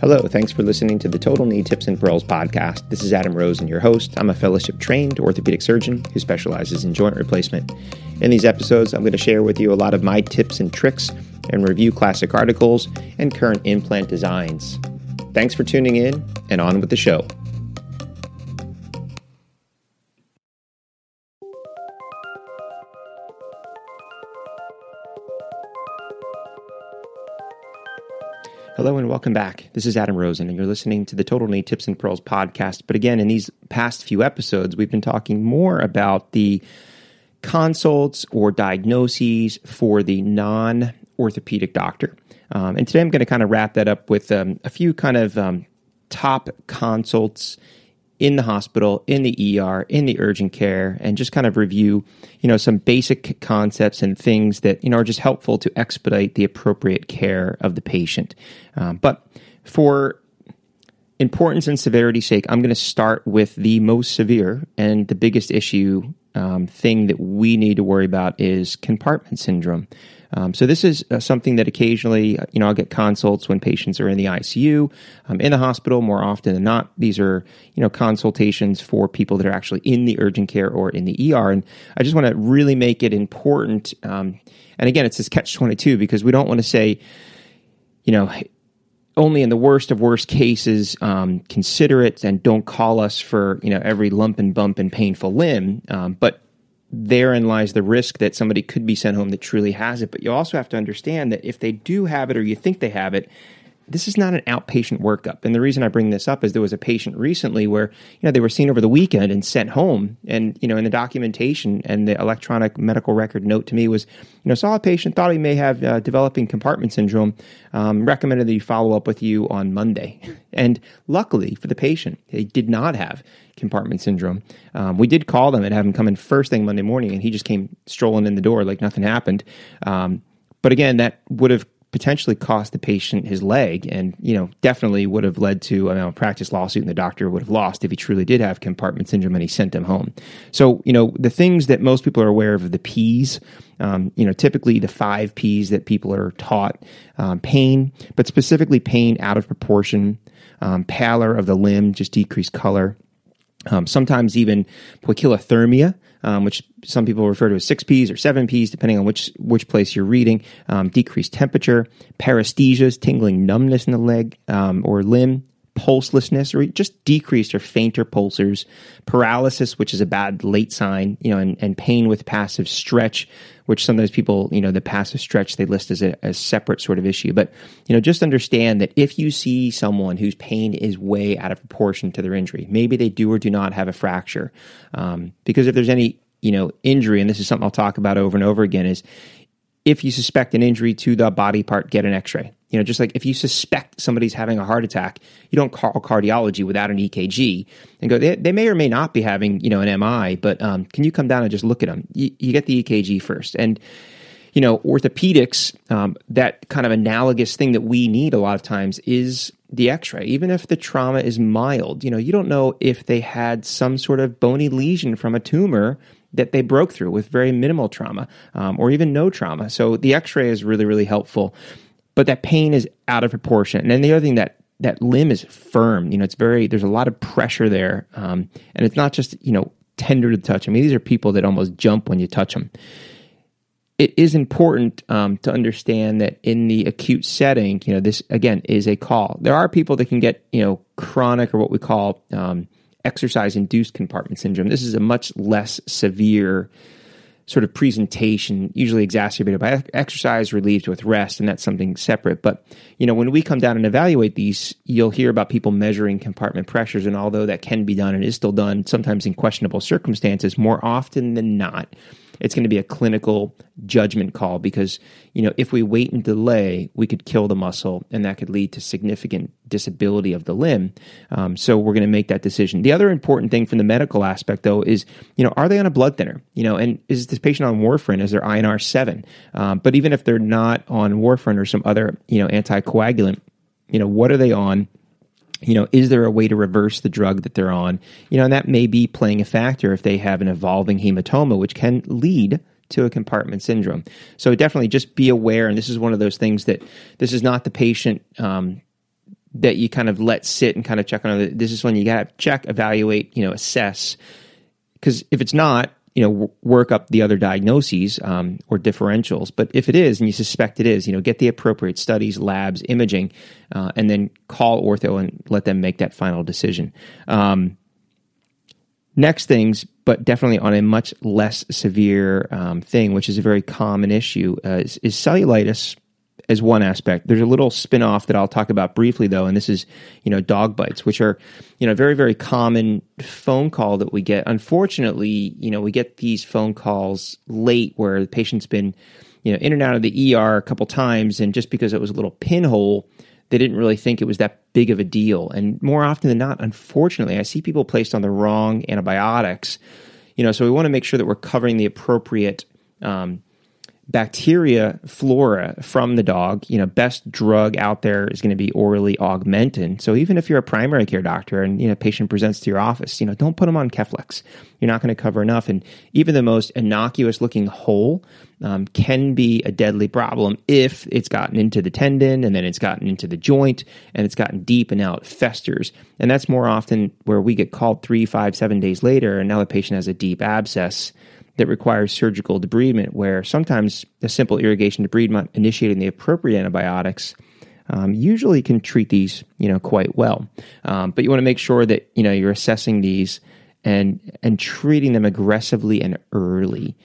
Hello, thanks for listening to the Total Knee Tips and Pearls podcast. This is Adam Rosen, your host. I'm a fellowship trained orthopedic surgeon who specializes in joint replacement. In these episodes, I'm going to share with you a lot of my tips and tricks and review classic articles and current implant designs. Thanks for tuning in and on with the show. Hello and welcome back. This is Adam Rosen, and you're listening to the Total Knee Tips and Pearls podcast. But again, in these past few episodes, we've been talking more about the consults or diagnoses for the non orthopedic doctor. Um, and today I'm going to kind of wrap that up with um, a few kind of um, top consults in the hospital, in the ER, in the urgent care, and just kind of review, you know, some basic concepts and things that you know are just helpful to expedite the appropriate care of the patient. Um, but for importance and severity sake, I'm going to start with the most severe and the biggest issue um, thing that we need to worry about is compartment syndrome. Um, so this is uh, something that occasionally, uh, you know, I'll get consults when patients are in the ICU, um, in the hospital. More often than not, these are you know consultations for people that are actually in the urgent care or in the ER. And I just want to really make it important. Um, and again, it's this catch twenty two because we don't want to say, you know, only in the worst of worst cases um, consider it and don't call us for you know every lump and bump and painful limb. Um, but therein lies the risk that somebody could be sent home that truly has it. But you also have to understand that if they do have it or you think they have it, this is not an outpatient workup. And the reason I bring this up is there was a patient recently where, you know, they were seen over the weekend and sent home. And, you know, in the documentation and the electronic medical record note to me was, you know, saw a patient, thought he may have uh, developing compartment syndrome, um, recommended that he follow up with you on Monday. And luckily for the patient, he did not have compartment syndrome. Um, we did call them and have him come in first thing Monday morning, and he just came strolling in the door like nothing happened. Um, but again, that would have potentially cost the patient his leg and you know definitely would have led to a malpractice lawsuit and the doctor would have lost if he truly did have compartment syndrome and he sent him home. So you know the things that most people are aware of the p's um, you know typically the five p's that people are taught um, pain but specifically pain out of proportion um, pallor of the limb just decreased color um, sometimes even poikilothermia, um, which some people refer to as six P's or seven P's, depending on which which place you're reading. Um, decreased temperature, paresthesias, tingling numbness in the leg um, or limb, pulselessness or just decreased or fainter pulsars, paralysis, which is a bad late sign, you know, and, and pain with passive stretch, which sometimes people, you know, the passive stretch they list as a, a separate sort of issue. But, you know, just understand that if you see someone whose pain is way out of proportion to their injury, maybe they do or do not have a fracture. Um, because if there's any, you know, injury, and this is something I'll talk about over and over again, is if you suspect an injury to the body part, get an x ray. You know, just like if you suspect somebody's having a heart attack, you don't call cardiology without an EKG and go, they, they may or may not be having, you know, an MI, but um, can you come down and just look at them? You, you get the EKG first. And, you know, orthopedics, um, that kind of analogous thing that we need a lot of times is the x-ray even if the trauma is mild you know you don't know if they had some sort of bony lesion from a tumor that they broke through with very minimal trauma um, or even no trauma. So the X-ray is really really helpful, but that pain is out of proportion. And then the other thing that that limb is firm. You know, it's very there's a lot of pressure there, um, and it's not just you know tender to touch. I mean, these are people that almost jump when you touch them. It is important um, to understand that in the acute setting, you know, this again is a call. There are people that can get you know chronic or what we call um, exercise induced compartment syndrome. This is a much less severe sort of presentation, usually exacerbated by exercise, relieved with rest, and that's something separate. But you know, when we come down and evaluate these, you'll hear about people measuring compartment pressures, and although that can be done and is still done, sometimes in questionable circumstances, more often than not, it's going to be a clinical judgment call because you know if we wait and delay we could kill the muscle and that could lead to significant disability of the limb. Um, so we're going to make that decision. The other important thing from the medical aspect though is you know are they on a blood thinner? You know and is this patient on warfarin? Is their inr 7 um, but even if they're not on warfarin or some other you know anticoagulant you know what are they on you know, is there a way to reverse the drug that they're on? You know, and that may be playing a factor if they have an evolving hematoma, which can lead to a compartment syndrome. So definitely just be aware. And this is one of those things that this is not the patient um, that you kind of let sit and kind of check on. This is when you got to check, evaluate, you know, assess. Because if it's not, you know, work up the other diagnoses um, or differentials. But if it is, and you suspect it is, you know, get the appropriate studies, labs, imaging, uh, and then call ortho and let them make that final decision. Um, next things, but definitely on a much less severe um, thing, which is a very common issue, uh, is, is cellulitis as one aspect. There's a little spin-off that I'll talk about briefly though, and this is, you know, dog bites, which are, you know, very, very common phone call that we get. Unfortunately, you know, we get these phone calls late where the patient's been, you know, in and out of the ER a couple times, and just because it was a little pinhole, they didn't really think it was that big of a deal. And more often than not, unfortunately, I see people placed on the wrong antibiotics. You know, so we want to make sure that we're covering the appropriate um, bacteria flora from the dog, you know, best drug out there is going to be orally augmentin. So even if you're a primary care doctor and, you know, patient presents to your office, you know, don't put them on Keflex. You're not going to cover enough. And even the most innocuous looking hole um, can be a deadly problem if it's gotten into the tendon and then it's gotten into the joint and it's gotten deep and now it festers. And that's more often where we get called three, five, seven days later and now the patient has a deep abscess that requires surgical debridement, where sometimes a simple irrigation debridement initiating the appropriate antibiotics um, usually can treat these, you know, quite well. Um, but you want to make sure that you know you're assessing these and and treating them aggressively and early,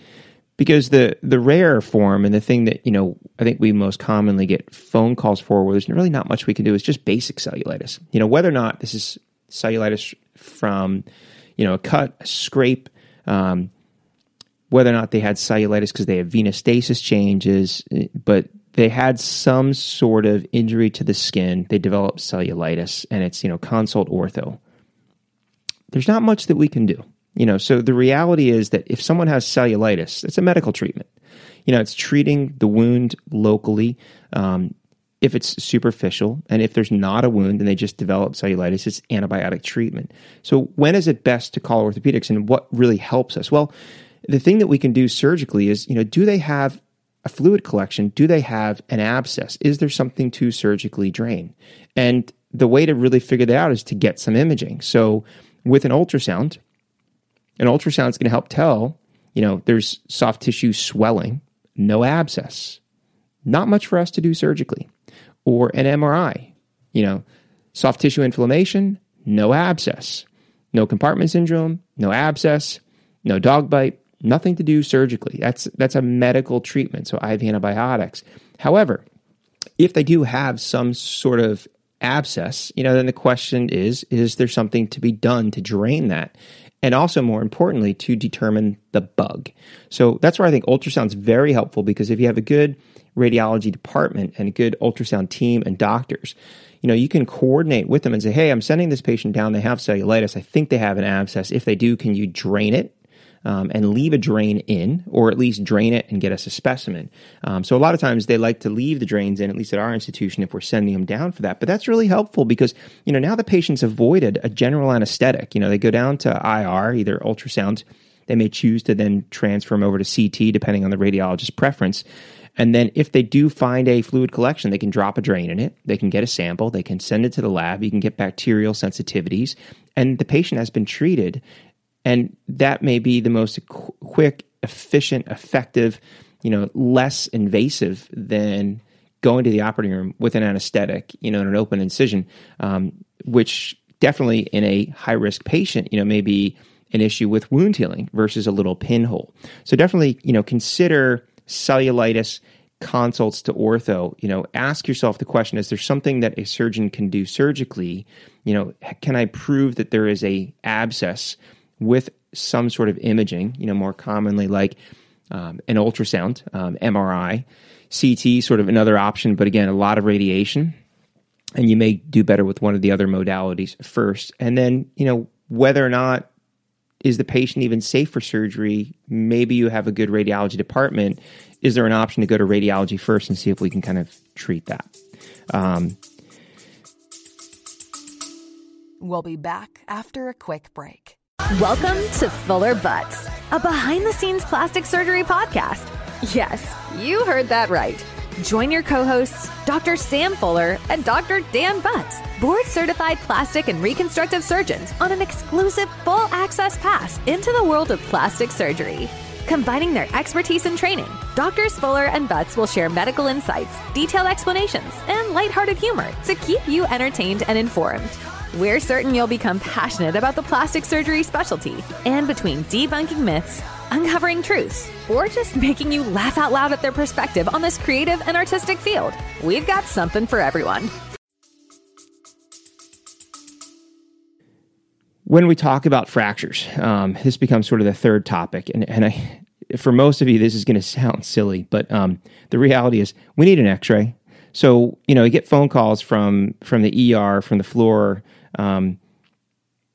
because the the rare form and the thing that you know I think we most commonly get phone calls for, where there's really not much we can do, is just basic cellulitis. You know, whether or not this is cellulitis from you know a cut, a scrape. Um, whether or not they had cellulitis because they have venous stasis changes, but they had some sort of injury to the skin. They developed cellulitis, and it's you know consult ortho. There's not much that we can do, you know. So the reality is that if someone has cellulitis, it's a medical treatment. You know, it's treating the wound locally. Um, if it's superficial, and if there's not a wound and they just develop cellulitis, it's antibiotic treatment. So when is it best to call orthopedics, and what really helps us? Well the thing that we can do surgically is, you know, do they have a fluid collection? Do they have an abscess? Is there something to surgically drain? And the way to really figure that out is to get some imaging. So with an ultrasound, an ultrasound is going to help tell, you know, there's soft tissue swelling, no abscess. Not much for us to do surgically. Or an MRI, you know, soft tissue inflammation, no abscess. No compartment syndrome, no abscess, no dog bite, Nothing to do surgically. That's that's a medical treatment, so IV antibiotics. However, if they do have some sort of abscess, you know, then the question is is there something to be done to drain that? And also more importantly to determine the bug. So that's where I think ultrasound is very helpful because if you have a good radiology department and a good ultrasound team and doctors, you know, you can coordinate with them and say, "Hey, I'm sending this patient down. They have cellulitis. I think they have an abscess. If they do, can you drain it?" Um, and leave a drain in, or at least drain it and get us a specimen. Um, so a lot of times they like to leave the drains in, at least at our institution, if we're sending them down for that. But that's really helpful because you know now the patient's avoided a general anesthetic. You know they go down to IR, either ultrasound. They may choose to then transfer them over to CT, depending on the radiologist's preference. And then if they do find a fluid collection, they can drop a drain in it. They can get a sample. They can send it to the lab. You can get bacterial sensitivities. And the patient has been treated and that may be the most qu- quick, efficient, effective, you know, less invasive than going to the operating room with an anesthetic, you know, an open incision, um, which definitely in a high risk patient, you know, may be an issue with wound healing versus a little pinhole. So definitely, you know, consider cellulitis consults to ortho, you know, ask yourself the question is there something that a surgeon can do surgically? You know, can I prove that there is a abscess with some sort of imaging, you know, more commonly like um, an ultrasound, um, MRI, CT, sort of another option, but again, a lot of radiation. And you may do better with one of the other modalities first. And then, you know, whether or not is the patient even safe for surgery? Maybe you have a good radiology department. Is there an option to go to radiology first and see if we can kind of treat that? Um, we'll be back after a quick break. Welcome to Fuller Butts, a behind the scenes plastic surgery podcast. Yes, you heard that right Join your co hosts, Dr. Sam Fuller and Dr. Dan Butts, board certified plastic and reconstructive surgeons, on an exclusive full access pass into the world of plastic surgery. Combining their expertise and training, Doctors Fuller and Butts will share medical insights, detailed explanations, and lighthearted humor to keep you entertained and informed. We're certain you'll become passionate about the plastic surgery specialty, and between debunking myths, uncovering truths, or just making you laugh out loud at their perspective on this creative and artistic field, we've got something for everyone. When we talk about fractures, um, this becomes sort of the third topic, and, and I, for most of you, this is going to sound silly, but um, the reality is we need an X-ray. So you know, you get phone calls from from the ER, from the floor, um,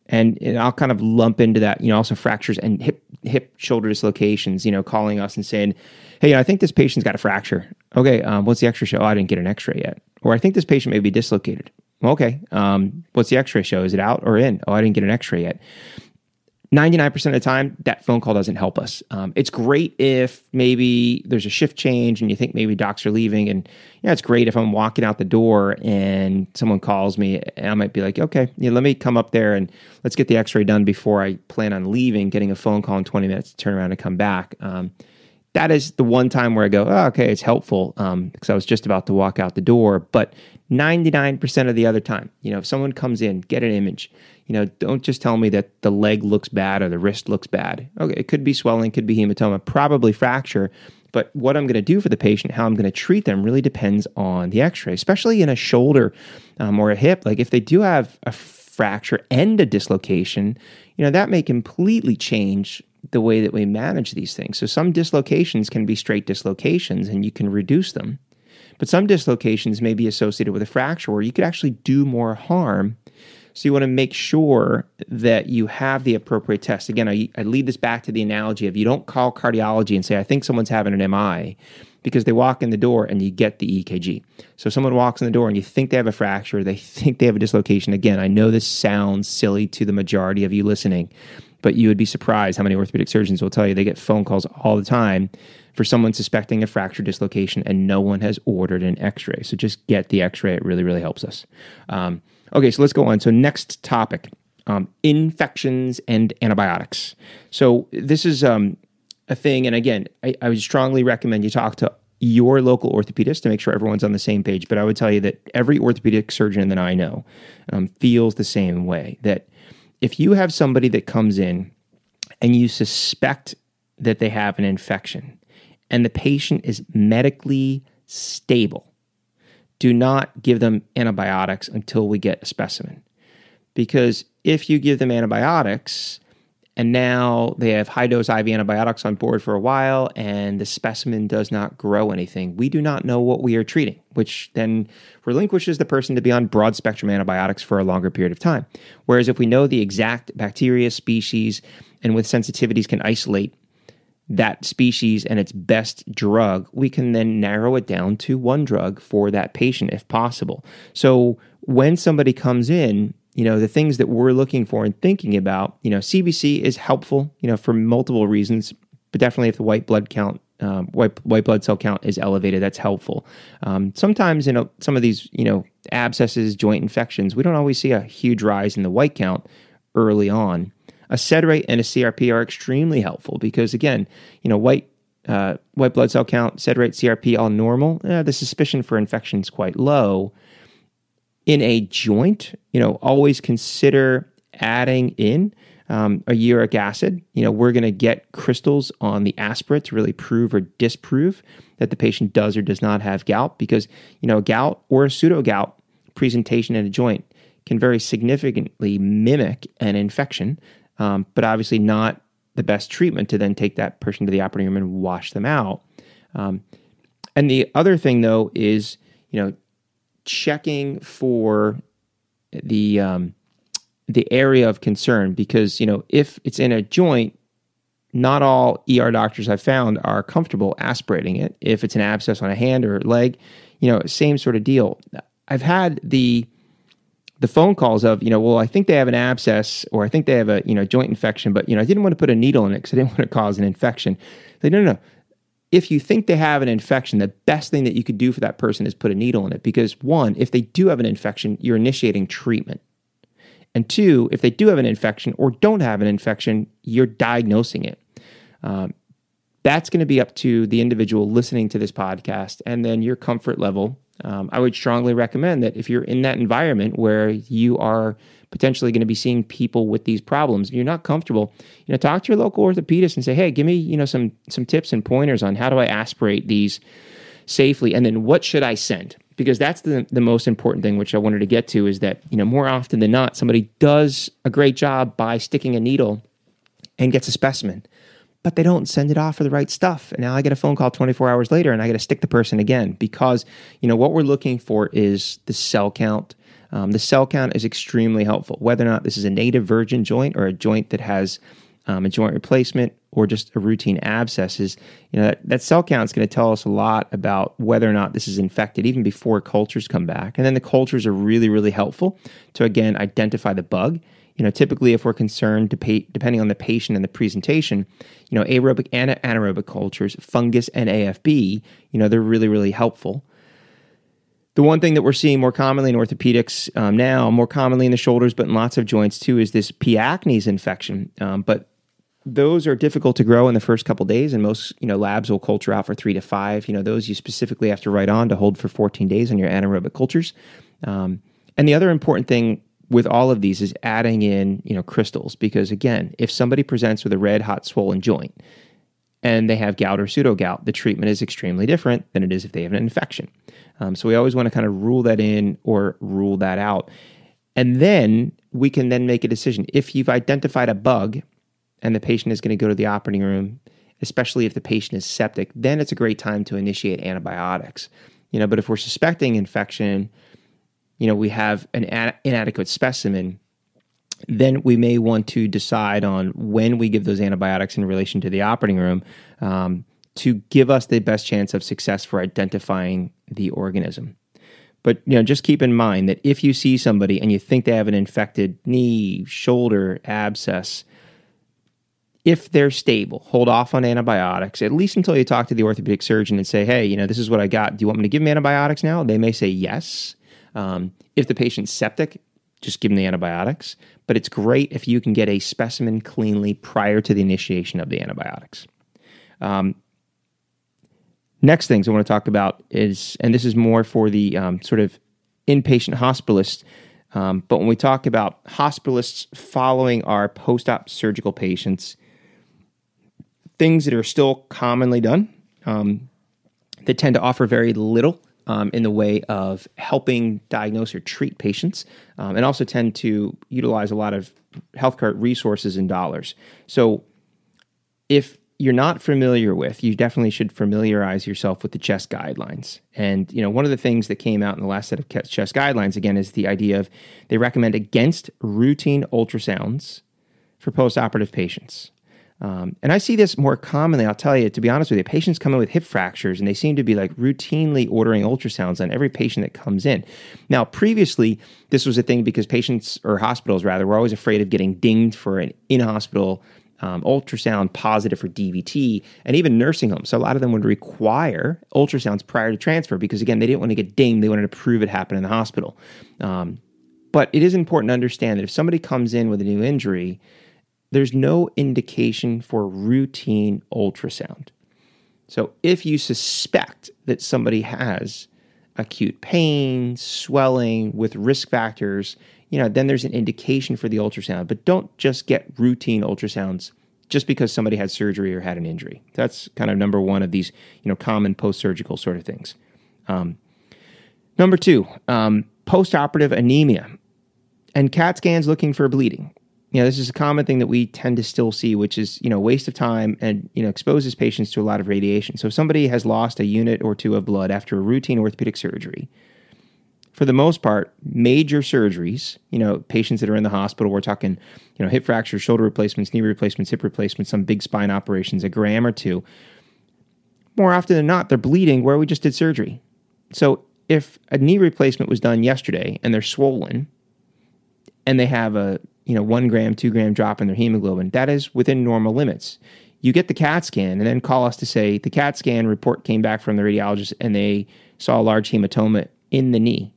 and, and, I'll kind of lump into that. You know, also fractures and hip hip shoulder dislocations. You know, calling us and saying, "Hey, I think this patient's got a fracture. Okay, um, what's the X-ray show? Oh, I didn't get an X-ray yet. Or I think this patient may be dislocated. Okay, um, what's the X-ray show? Is it out or in? Oh, I didn't get an X-ray yet. 99% of the time, that phone call doesn't help us. Um, it's great if maybe there's a shift change and you think maybe docs are leaving. And yeah, it's great if I'm walking out the door and someone calls me and I might be like, okay, yeah, let me come up there and let's get the x ray done before I plan on leaving, getting a phone call in 20 minutes to turn around and come back. Um, that is the one time where I go, oh, okay, it's helpful because um, I was just about to walk out the door. But 99% of the other time, you know, if someone comes in, get an image, you know, don't just tell me that the leg looks bad or the wrist looks bad. Okay, it could be swelling, could be hematoma, probably fracture. But what I'm going to do for the patient, how I'm going to treat them, really depends on the x ray, especially in a shoulder um, or a hip. Like if they do have a fracture and a dislocation, you know, that may completely change the way that we manage these things. So some dislocations can be straight dislocations and you can reduce them. But some dislocations may be associated with a fracture where you could actually do more harm so you want to make sure that you have the appropriate test. Again, I, I lead this back to the analogy of you don't call cardiology and say, I think someone's having an MI because they walk in the door and you get the EKG. So someone walks in the door and you think they have a fracture, they think they have a dislocation. Again, I know this sounds silly to the majority of you listening, but you would be surprised how many orthopedic surgeons will tell you they get phone calls all the time for someone suspecting a fracture dislocation and no one has ordered an x-ray. So just get the x-ray. It really, really helps us. Um, Okay, so let's go on. So, next topic um, infections and antibiotics. So, this is um, a thing. And again, I, I would strongly recommend you talk to your local orthopedist to make sure everyone's on the same page. But I would tell you that every orthopedic surgeon that I know um, feels the same way that if you have somebody that comes in and you suspect that they have an infection and the patient is medically stable, do not give them antibiotics until we get a specimen. Because if you give them antibiotics and now they have high dose IV antibiotics on board for a while and the specimen does not grow anything, we do not know what we are treating, which then relinquishes the person to be on broad spectrum antibiotics for a longer period of time. Whereas if we know the exact bacteria species and with sensitivities can isolate that species and its best drug, we can then narrow it down to one drug for that patient if possible. So when somebody comes in, you know, the things that we're looking for and thinking about, you know, CBC is helpful, you know, for multiple reasons, but definitely if the white blood count um, white white blood cell count is elevated. That's helpful. Um, sometimes in a, some of these, you know, abscesses, joint infections, we don't always see a huge rise in the white count early on a sed rate and a CRP are extremely helpful because again, you know, white uh, white blood cell count, sed rate, CRP all normal. Eh, the suspicion for infection is quite low. In a joint, you know, always consider adding in um, a uric acid. You know, we're going to get crystals on the aspirate to really prove or disprove that the patient does or does not have gout because, you know, gout or a pseudo gout presentation in a joint can very significantly mimic an infection um, but obviously not the best treatment to then take that person to the operating room and wash them out. Um, and the other thing, though, is you know checking for the um, the area of concern because you know if it's in a joint, not all ER doctors I've found are comfortable aspirating it. If it's an abscess on a hand or leg, you know, same sort of deal. I've had the the phone calls of, you know, well, I think they have an abscess or I think they have a, you know, joint infection, but, you know, I didn't want to put a needle in it because I didn't want to cause an infection. They, no, no, no. if you think they have an infection, the best thing that you could do for that person is put a needle in it because one, if they do have an infection, you're initiating treatment. And two, if they do have an infection or don't have an infection, you're diagnosing it. Um, that's going to be up to the individual listening to this podcast and then your comfort level. Um, I would strongly recommend that if you're in that environment where you are potentially going to be seeing people with these problems, and you're not comfortable, you know, talk to your local orthopedist and say, "Hey, give me, you know, some some tips and pointers on how do I aspirate these safely, and then what should I send?" Because that's the the most important thing, which I wanted to get to, is that you know more often than not, somebody does a great job by sticking a needle and gets a specimen but they don't send it off for the right stuff. And now I get a phone call 24 hours later and I got to stick the person again because, you know, what we're looking for is the cell count. Um, the cell count is extremely helpful, whether or not this is a native virgin joint or a joint that has um, a joint replacement or just a routine abscesses. You know, that, that cell count is going to tell us a lot about whether or not this is infected even before cultures come back. And then the cultures are really, really helpful to, again, identify the bug you know, typically if we're concerned, depending on the patient and the presentation, you know, aerobic and anaerobic cultures, fungus and AFB, you know, they're really, really helpful. The one thing that we're seeing more commonly in orthopedics um, now, more commonly in the shoulders, but in lots of joints too, is this P. acnes infection. Um, but those are difficult to grow in the first couple days, and most you know labs will culture out for three to five. You know those you specifically have to write on to hold for 14 days on your anaerobic cultures. Um, and the other important thing with all of these is adding in, you know, crystals because again, if somebody presents with a red hot swollen joint and they have gout or pseudo gout, the treatment is extremely different than it is if they have an infection. Um, so we always want to kind of rule that in or rule that out. And then we can then make a decision. If you've identified a bug and the patient is going to go to the operating room, especially if the patient is septic, then it's a great time to initiate antibiotics. You know, but if we're suspecting infection, you know, we have an inadequate specimen, then we may want to decide on when we give those antibiotics in relation to the operating room um, to give us the best chance of success for identifying the organism. But you know, just keep in mind that if you see somebody and you think they have an infected knee, shoulder, abscess, if they're stable, hold off on antibiotics at least until you talk to the orthopedic surgeon and say, "Hey, you know, this is what I got. Do you want me to give them antibiotics now?" They may say yes. Um, if the patient's septic, just give them the antibiotics. But it's great if you can get a specimen cleanly prior to the initiation of the antibiotics. Um, next things I want to talk about is, and this is more for the um, sort of inpatient hospitalists. Um, but when we talk about hospitalists following our post op surgical patients, things that are still commonly done um, that tend to offer very little um, in the way of helping diagnose or treat patients, um, and also tend to utilize a lot of healthcare resources and dollars. So, if you're not familiar with, you definitely should familiarize yourself with the CHEST guidelines. And you know, one of the things that came out in the last set of CHEST guidelines again is the idea of they recommend against routine ultrasounds for postoperative patients. Um, and I see this more commonly, I'll tell you, to be honest with you, patients come in with hip fractures and they seem to be like routinely ordering ultrasounds on every patient that comes in. Now, previously, this was a thing because patients or hospitals, rather, were always afraid of getting dinged for an in hospital um, ultrasound positive for DVT, and even nursing homes. So a lot of them would require ultrasounds prior to transfer because, again, they didn't want to get dinged. They wanted to prove it happened in the hospital. Um, but it is important to understand that if somebody comes in with a new injury, there's no indication for routine ultrasound. So if you suspect that somebody has acute pain, swelling with risk factors, you know, then there's an indication for the ultrasound. But don't just get routine ultrasounds just because somebody had surgery or had an injury. That's kind of number one of these, you know, common post-surgical sort of things. Um, number two, um, post-operative anemia and CAT scans looking for bleeding you know, this is a common thing that we tend to still see, which is, you know, waste of time and, you know, exposes patients to a lot of radiation. So if somebody has lost a unit or two of blood after a routine orthopedic surgery, for the most part, major surgeries, you know, patients that are in the hospital, we're talking, you know, hip fractures, shoulder replacements, knee replacements, hip replacements, some big spine operations, a gram or two. More often than not, they're bleeding where we just did surgery. So if a knee replacement was done yesterday and they're swollen and they have a you know, one gram, two gram drop in their hemoglobin. That is within normal limits. you get the CAT scan and then call us to say the CAT scan report came back from the radiologist and they saw a large hematoma in the knee.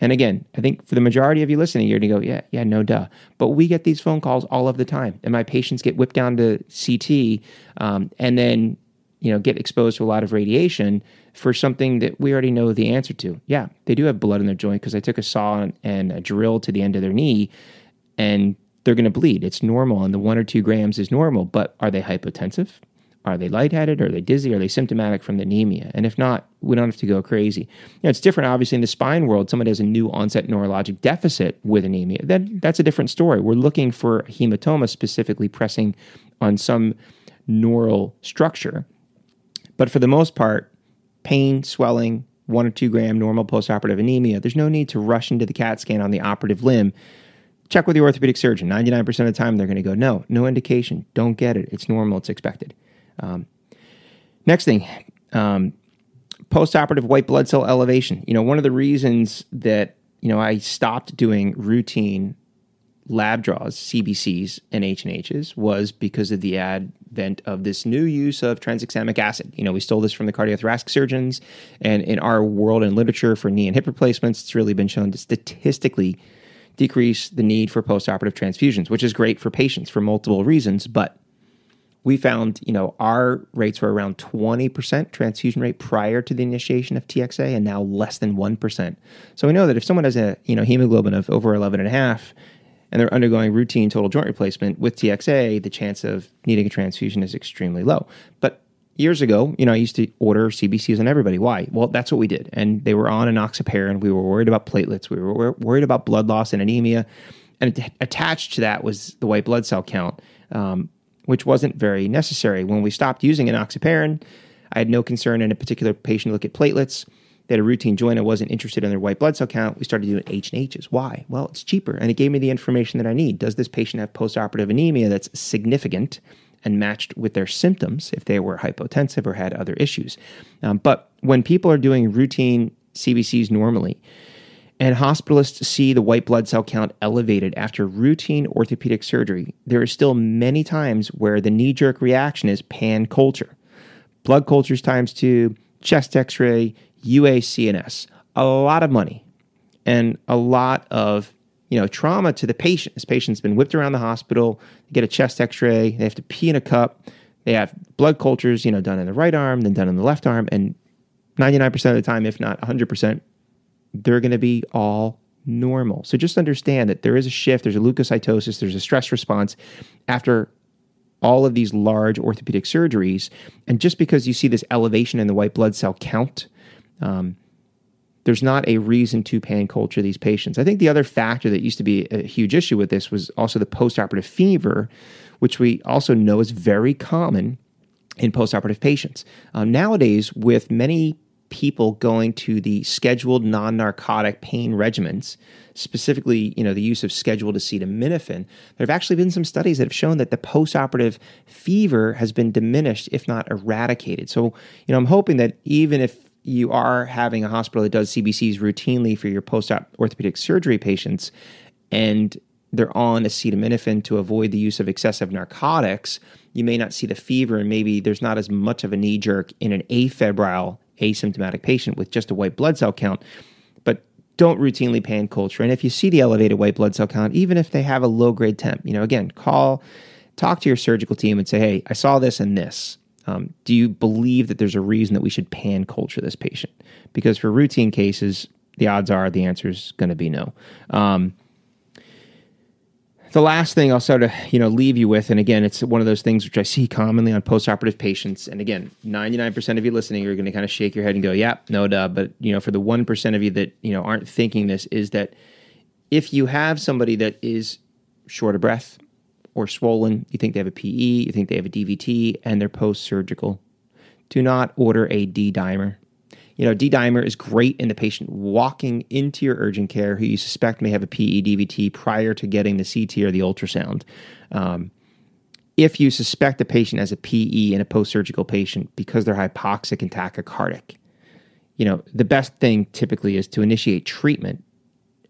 And again, I think for the majority of you listening, you're going to go, yeah, yeah, no duh. But we get these phone calls all of the time. And my patients get whipped down to CT um, and then, you know, get exposed to a lot of radiation for something that we already know the answer to. Yeah, they do have blood in their joint because I took a saw and a drill to the end of their knee and they're going to bleed. It's normal, and the one or two grams is normal. But are they hypotensive? Are they lightheaded? Are they dizzy? Are they symptomatic from the anemia? And if not, we don't have to go crazy. You know, it's different, obviously, in the spine world. Someone has a new onset neurologic deficit with anemia. Then that's a different story. We're looking for hematoma specifically pressing on some neural structure. But for the most part, pain, swelling, one or two gram normal postoperative anemia, there's no need to rush into the CAT scan on the operative limb check with your orthopedic surgeon. 99% of the time, they're going to go, no, no indication. Don't get it. It's normal. It's expected. Um, next thing, um, postoperative white blood cell elevation. You know, one of the reasons that, you know, I stopped doing routine lab draws, CBCs and H&Hs was because of the advent of this new use of tranexamic acid. You know, we stole this from the cardiothoracic surgeons and in our world and literature for knee and hip replacements, it's really been shown to statistically decrease the need for postoperative transfusions, which is great for patients for multiple reasons. But we found, you know, our rates were around 20% transfusion rate prior to the initiation of TXA and now less than 1%. So we know that if someone has a, you know, hemoglobin of over 11 and a half and they're undergoing routine total joint replacement with TXA, the chance of needing a transfusion is extremely low. But years ago, you know, I used to order CBCs on everybody. Why? Well, that's what we did. And they were on enoxaparin. We were worried about platelets. We were worried about blood loss and anemia. And attached to that was the white blood cell count, um, which wasn't very necessary. When we stopped using enoxaparin, I had no concern in a particular patient to look at platelets. They had a routine joint. I wasn't interested in their white blood cell count. We started doing H and H's. Why? Well, it's cheaper, and it gave me the information that I need. Does this patient have postoperative anemia that's significant? And matched with their symptoms if they were hypotensive or had other issues. Um, but when people are doing routine CBCs normally, and hospitalists see the white blood cell count elevated after routine orthopedic surgery, there are still many times where the knee jerk reaction is pan culture. Blood cultures times two, chest x ray, UACNS. A lot of money and a lot of you know, trauma to the patient. This patient's been whipped around the hospital, they get a chest x-ray, they have to pee in a cup, they have blood cultures, you know, done in the right arm, then done in the left arm, and 99% of the time, if not 100%, they're going to be all normal. So just understand that there is a shift, there's a leukocytosis, there's a stress response after all of these large orthopedic surgeries. And just because you see this elevation in the white blood cell count, um, there's not a reason to pan culture these patients. I think the other factor that used to be a huge issue with this was also the postoperative fever, which we also know is very common in postoperative patients. Um, nowadays, with many people going to the scheduled non-narcotic pain regimens, specifically, you know, the use of scheduled acetaminophen, there have actually been some studies that have shown that the postoperative fever has been diminished, if not eradicated. So, you know, I'm hoping that even if you are having a hospital that does CBCs routinely for your post-op orthopedic surgery patients, and they're on acetaminophen to avoid the use of excessive narcotics, you may not see the fever, and maybe there's not as much of a knee jerk in an afebrile asymptomatic patient with just a white blood cell count. But don't routinely pan culture. And if you see the elevated white blood cell count, even if they have a low grade temp, you know, again, call, talk to your surgical team and say, hey, I saw this and this. Um, do you believe that there's a reason that we should pan culture this patient? Because for routine cases, the odds are the answer is going to be no. Um, the last thing I'll sort of you know leave you with, and again, it's one of those things which I see commonly on postoperative patients. And again, ninety nine percent of you listening are going to kind of shake your head and go, "Yeah, no duh." But you know, for the one percent of you that you know aren't thinking this, is that if you have somebody that is short of breath, or swollen, you think they have a PE, you think they have a DVT, and they're post surgical. Do not order a D dimer. You know, D dimer is great in the patient walking into your urgent care who you suspect may have a PE DVT prior to getting the CT or the ultrasound. Um, if you suspect a patient as a PE in a post surgical patient because they're hypoxic and tachycardic, you know, the best thing typically is to initiate treatment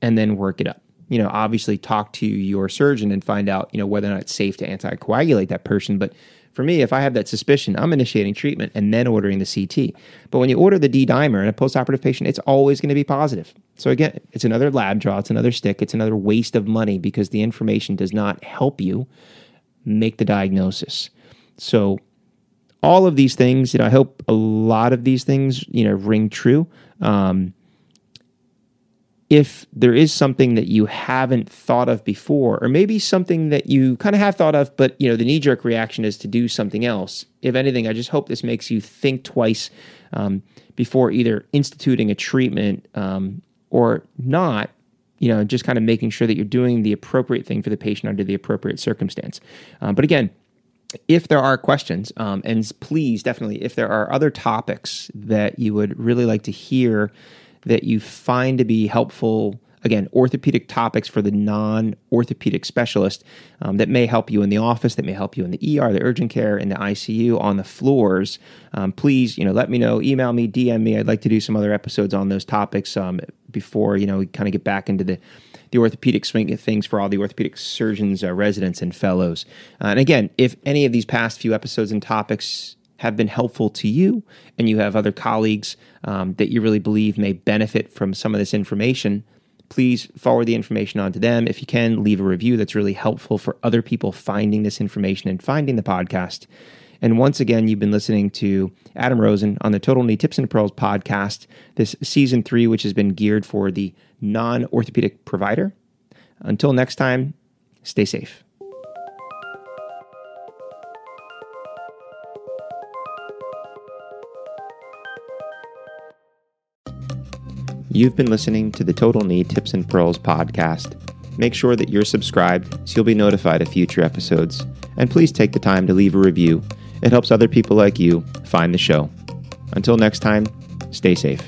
and then work it up you know, obviously talk to your surgeon and find out, you know, whether or not it's safe to anticoagulate that person. But For me, if I have that suspicion, I'm initiating treatment and then ordering the CT. But when you order the D dimer in a postoperative patient, it's always going to be positive. So again, it's another lab draw, it's another stick, it's another waste of money because the information does not help you make the diagnosis. So all of these things, you know, I hope a lot of these things, you know, ring true. Um, if there is something that you haven't thought of before, or maybe something that you kind of have thought of, but you know the knee jerk reaction is to do something else. If anything, I just hope this makes you think twice um, before either instituting a treatment um, or not. You know, just kind of making sure that you're doing the appropriate thing for the patient under the appropriate circumstance. Um, but again, if there are questions, um, and please definitely, if there are other topics that you would really like to hear that you find to be helpful again, orthopedic topics for the non orthopedic specialist um, that may help you in the office, that may help you in the ER, the urgent care, in the ICU, on the floors. Um, please, you know, let me know, email me, DM me. I'd like to do some other episodes on those topics um, before, you know, we kind of get back into the the orthopedic swing of things for all the orthopedic surgeons, uh, residents, and fellows. Uh, and again, if any of these past few episodes and topics have been helpful to you and you have other colleagues um, that you really believe may benefit from some of this information, please forward the information on to them. If you can, leave a review that's really helpful for other people finding this information and finding the podcast. And once again, you've been listening to Adam Rosen on the Total Knee Tips and Pearls podcast, this season three, which has been geared for the non orthopedic provider. Until next time, stay safe. You've been listening to the Total Knee Tips and Pearls podcast. Make sure that you're subscribed so you'll be notified of future episodes. And please take the time to leave a review. It helps other people like you find the show. Until next time, stay safe.